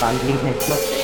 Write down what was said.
Paling.